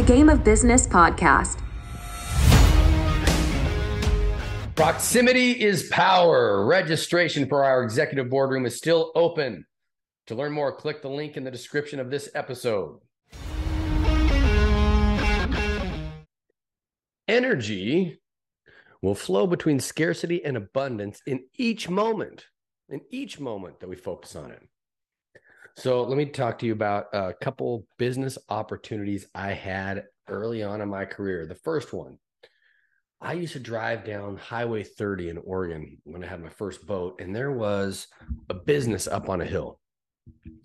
the Game of Business podcast. Proximity is power. Registration for our executive boardroom is still open. To learn more, click the link in the description of this episode. Energy will flow between scarcity and abundance in each moment, in each moment that we focus on it. So, let me talk to you about a couple business opportunities I had early on in my career. The first one, I used to drive down Highway 30 in Oregon when I had my first boat, and there was a business up on a hill.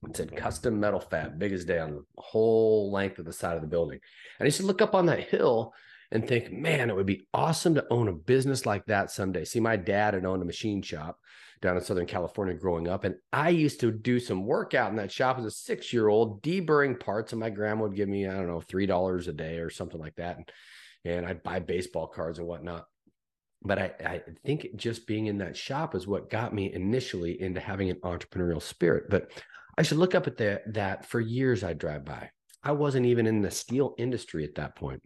It said custom metal fab, biggest day on the whole length of the side of the building. And I used to look up on that hill and think, man, it would be awesome to own a business like that someday. See, my dad had owned a machine shop down in Southern California growing up. And I used to do some workout in that shop as a six year old, deburring parts. And my grandma would give me, I don't know, $3 a day or something like that. And, and I'd buy baseball cards and whatnot. But I, I think just being in that shop is what got me initially into having an entrepreneurial spirit. But I should look up at the, that for years I drive by. I wasn't even in the steel industry at that point.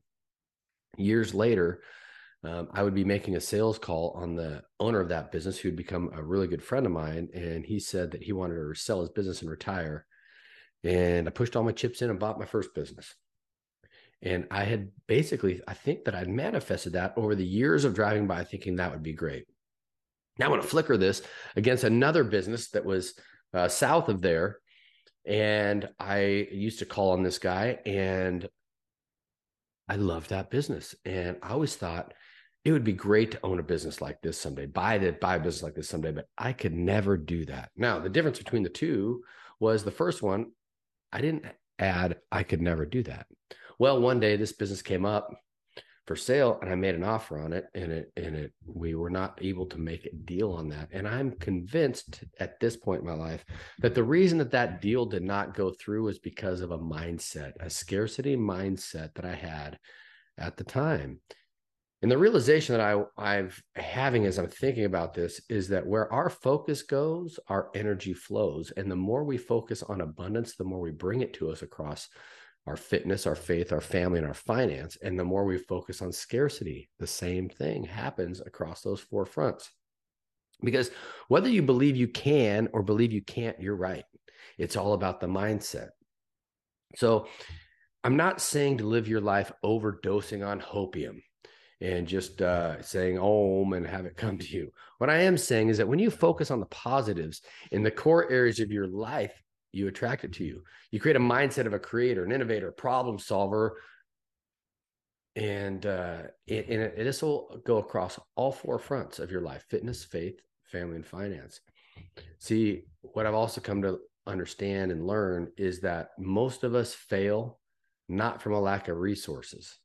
Years later, um, I would be making a sales call on the owner of that business who'd become a really good friend of mine. And he said that he wanted to sell his business and retire. And I pushed all my chips in and bought my first business. And I had basically, I think that I'd manifested that over the years of driving by, thinking that would be great. Now I want to flicker this against another business that was uh, south of there. And I used to call on this guy and I loved that business. And I always thought, it would be great to own a business like this someday, buy the buy a business like this someday, but I could never do that. Now, the difference between the two was the first one, I didn't add I could never do that. Well, one day this business came up for sale and I made an offer on it and it and it we were not able to make a deal on that. And I'm convinced at this point in my life that the reason that that deal did not go through was because of a mindset, a scarcity mindset that I had at the time. And the realization that I, I've having as I'm thinking about this is that where our focus goes, our energy flows. And the more we focus on abundance, the more we bring it to us across our fitness, our faith, our family, and our finance. And the more we focus on scarcity, the same thing happens across those four fronts. Because whether you believe you can or believe you can't, you're right. It's all about the mindset. So I'm not saying to live your life overdosing on hopium and just uh, saying om and have it come to you. What I am saying is that when you focus on the positives in the core areas of your life, you attract it to you. You create a mindset of a creator, an innovator, problem solver. And, uh, and this will go across all four fronts of your life fitness, faith, family, and finance. See, what I've also come to understand and learn is that most of us fail not from a lack of resources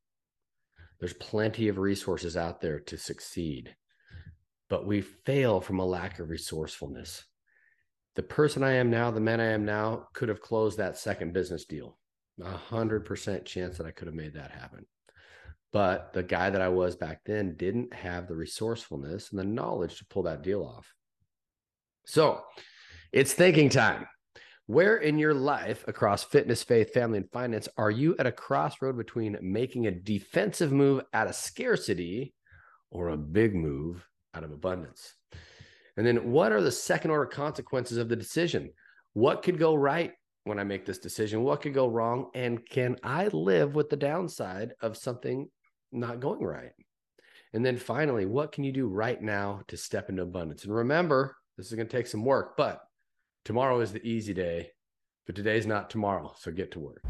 there's plenty of resources out there to succeed, but we fail from a lack of resourcefulness. The person I am now, the man I am now, could have closed that second business deal. A hundred percent chance that I could have made that happen. But the guy that I was back then didn't have the resourcefulness and the knowledge to pull that deal off. So it's thinking time. Where in your life across fitness, faith, family, and finance are you at a crossroad between making a defensive move out of scarcity or a big move out of abundance? And then what are the second order consequences of the decision? What could go right when I make this decision? What could go wrong? And can I live with the downside of something not going right? And then finally, what can you do right now to step into abundance? And remember, this is going to take some work, but Tomorrow is the easy day, but today's not tomorrow. So get to work.